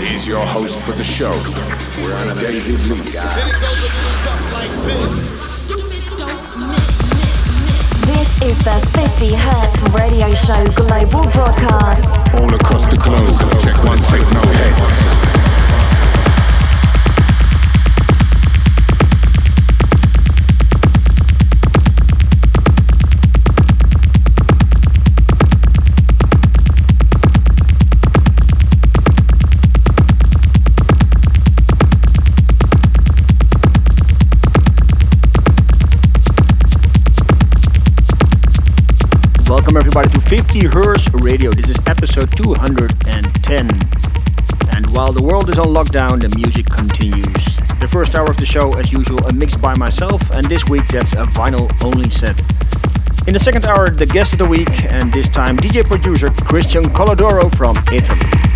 He's your host for the show, David Lee. This is the 50 Hertz radio show global broadcast. All across the globe. Check one, take no heads. Welcome everybody to 50 Hertz Radio. This is episode 210. And while the world is on lockdown, the music continues. The first hour of the show, as usual, a mix by myself, and this week that's a vinyl only set. In the second hour, the guest of the week, and this time DJ producer Christian Colodoro from Italy.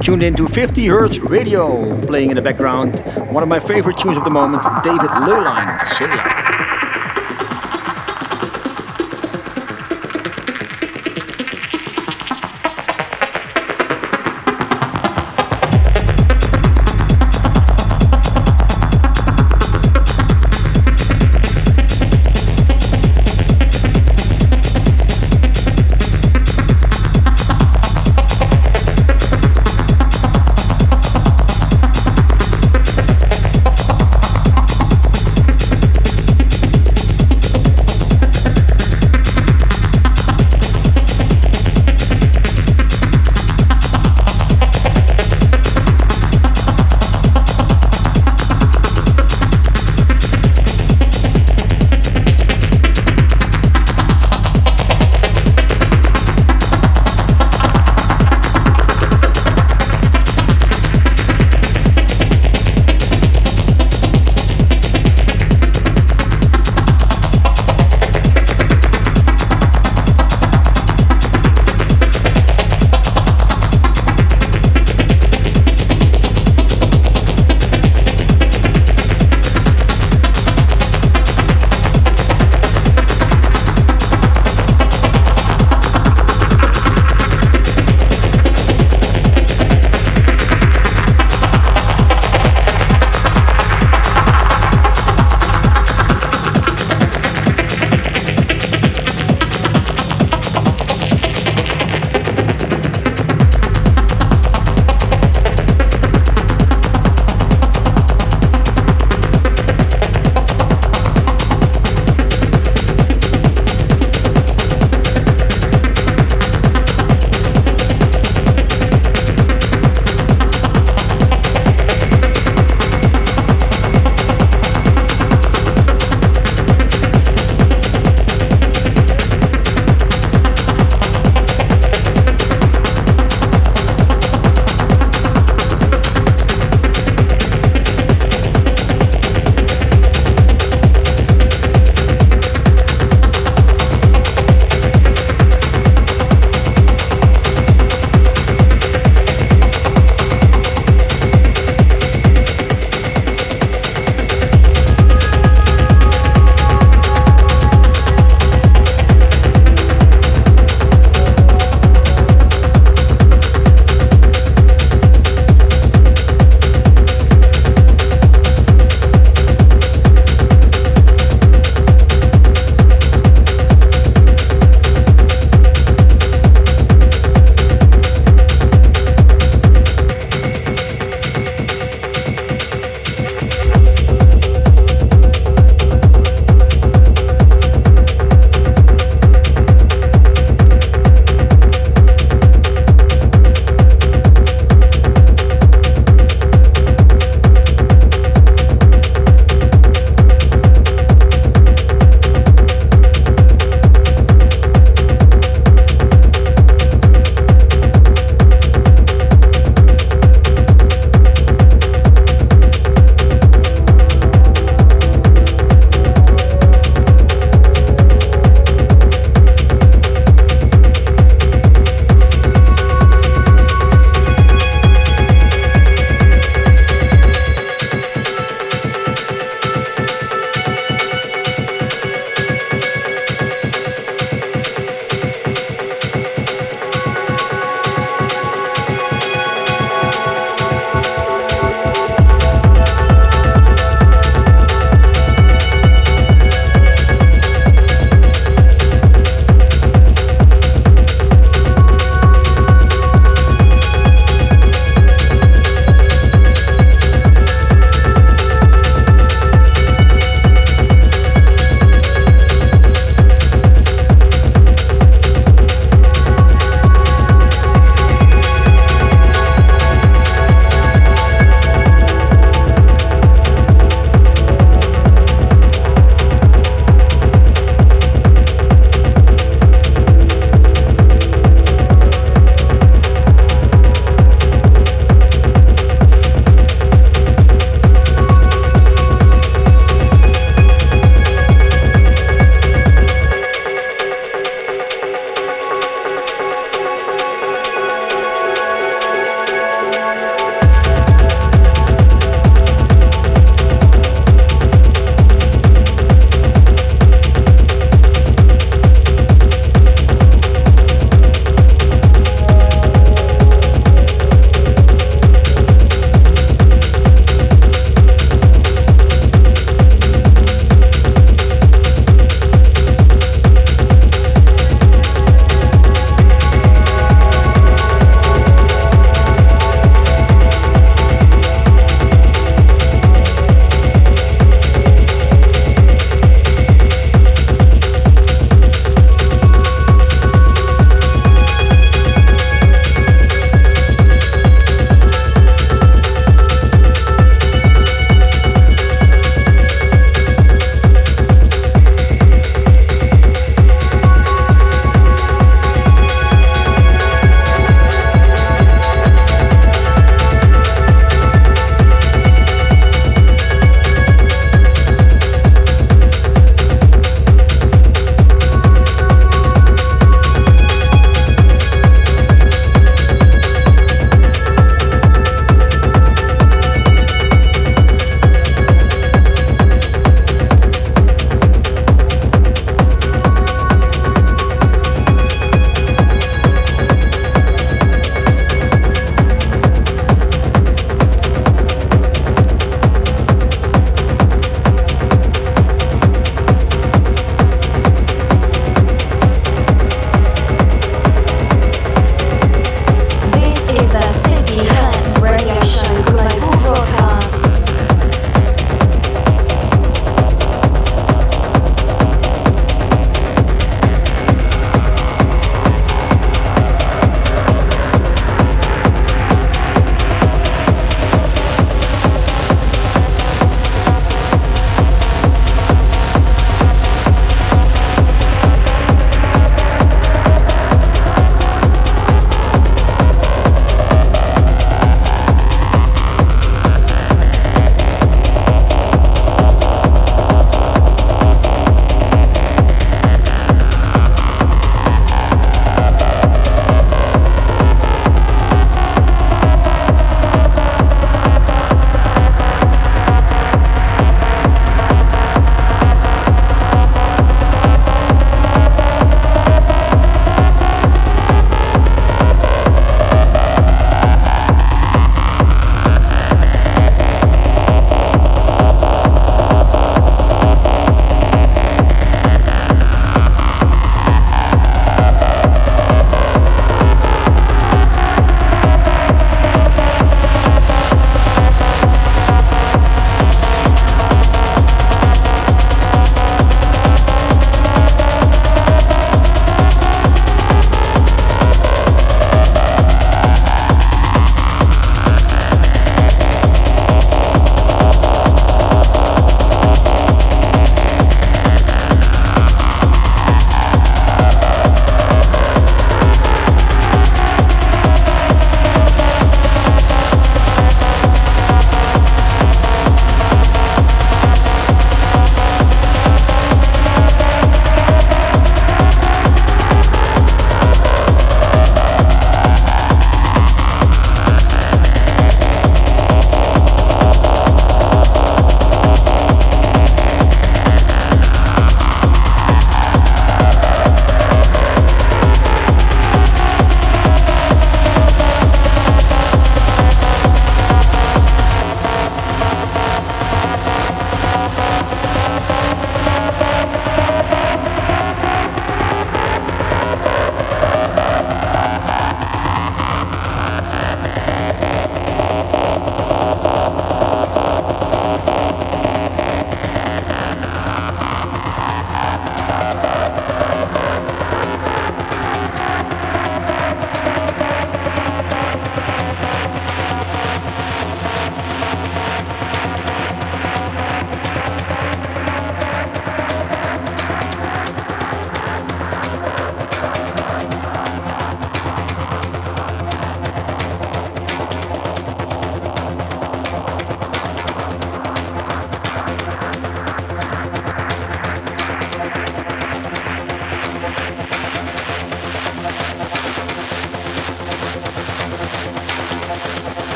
Tuned into 50 Hertz Radio, playing in the background one of my favorite tunes of the moment, David Leuline, Sailor.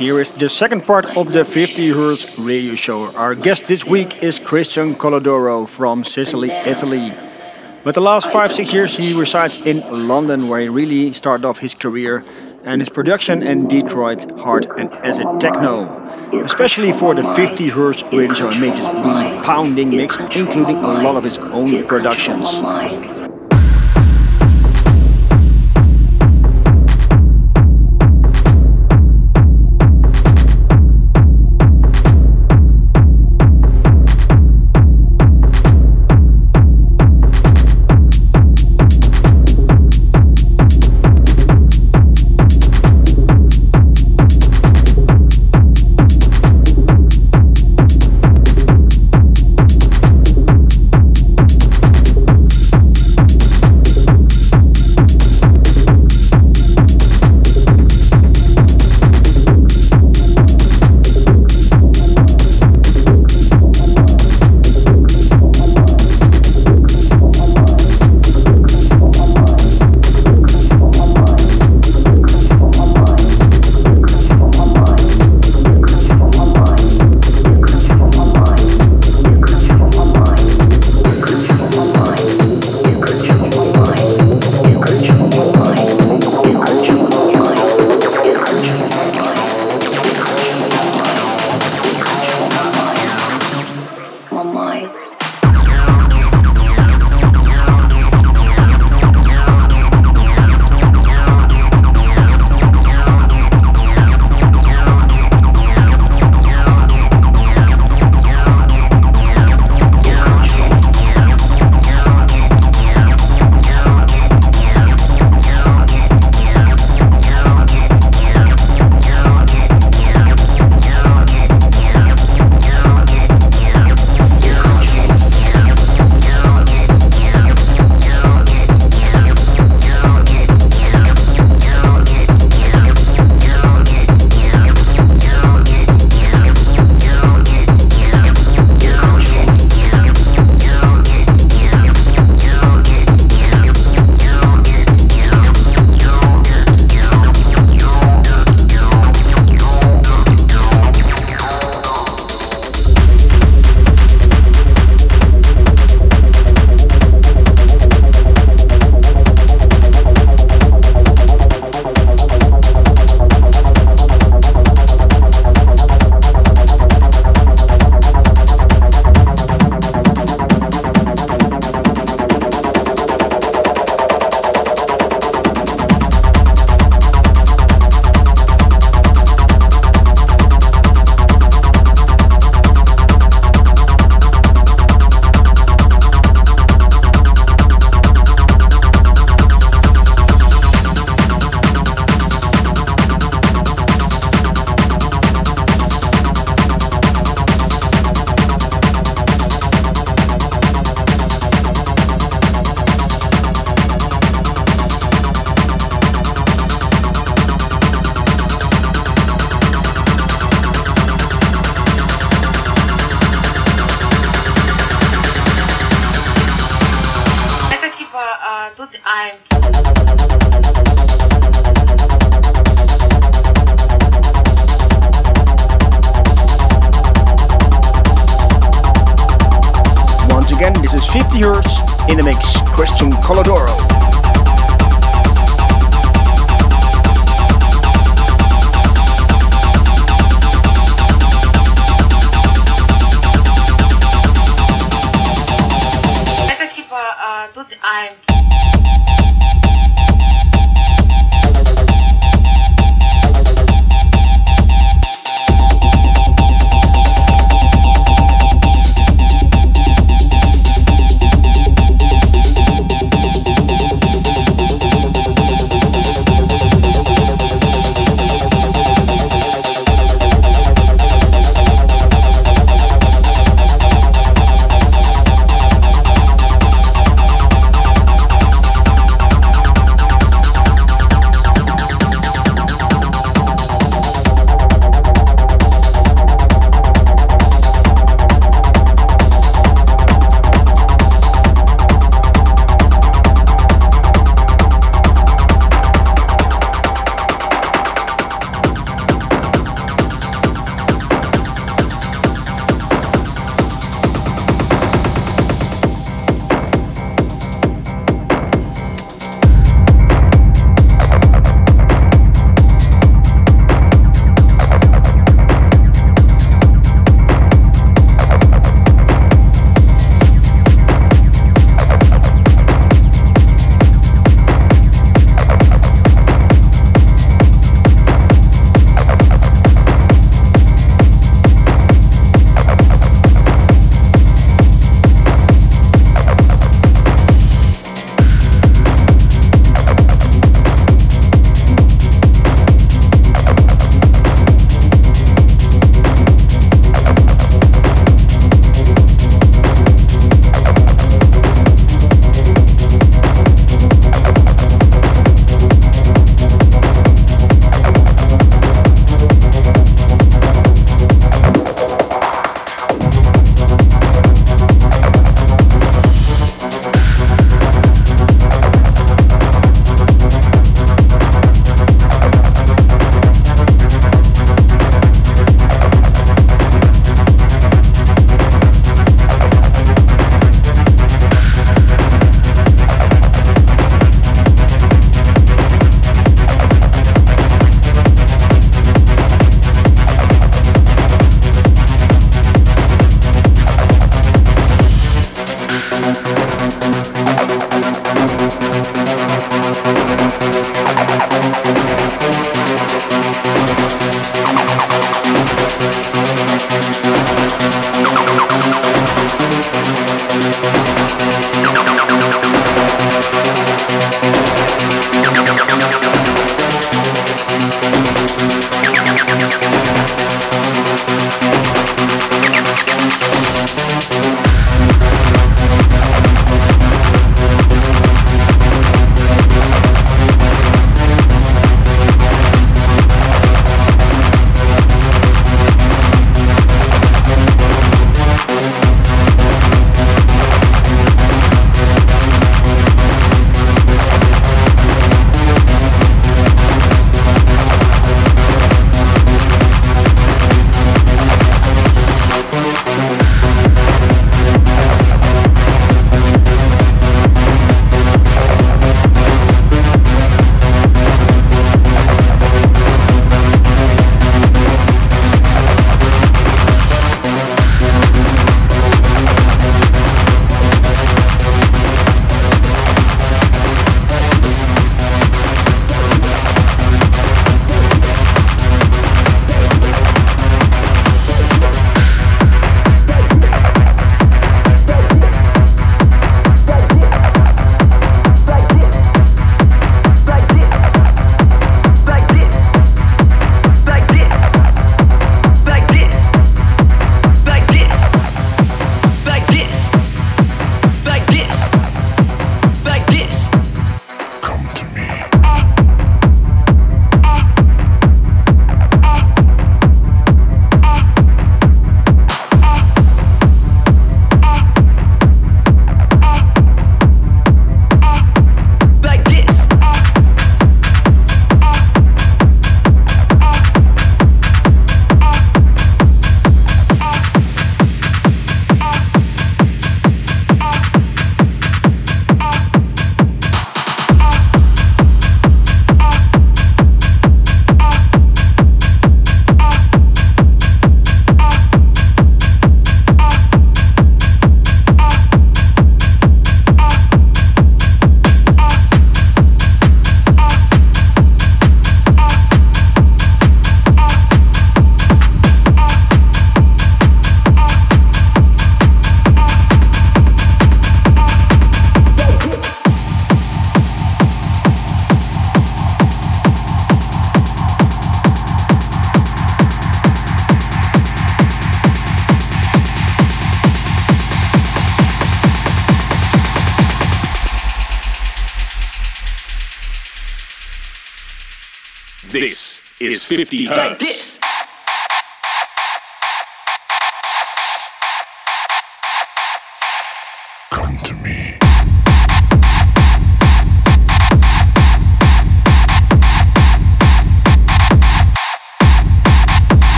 Here is the second part of the 50 Hertz radio show. Our guest this week is Christian Colodoro from Sicily, Italy. But the last five, six years he resides in London where he really started off his career and his production in Detroit, hard and acid techno. Especially for the 50 Hertz radio show made this really pounding mix, including a lot of his own productions.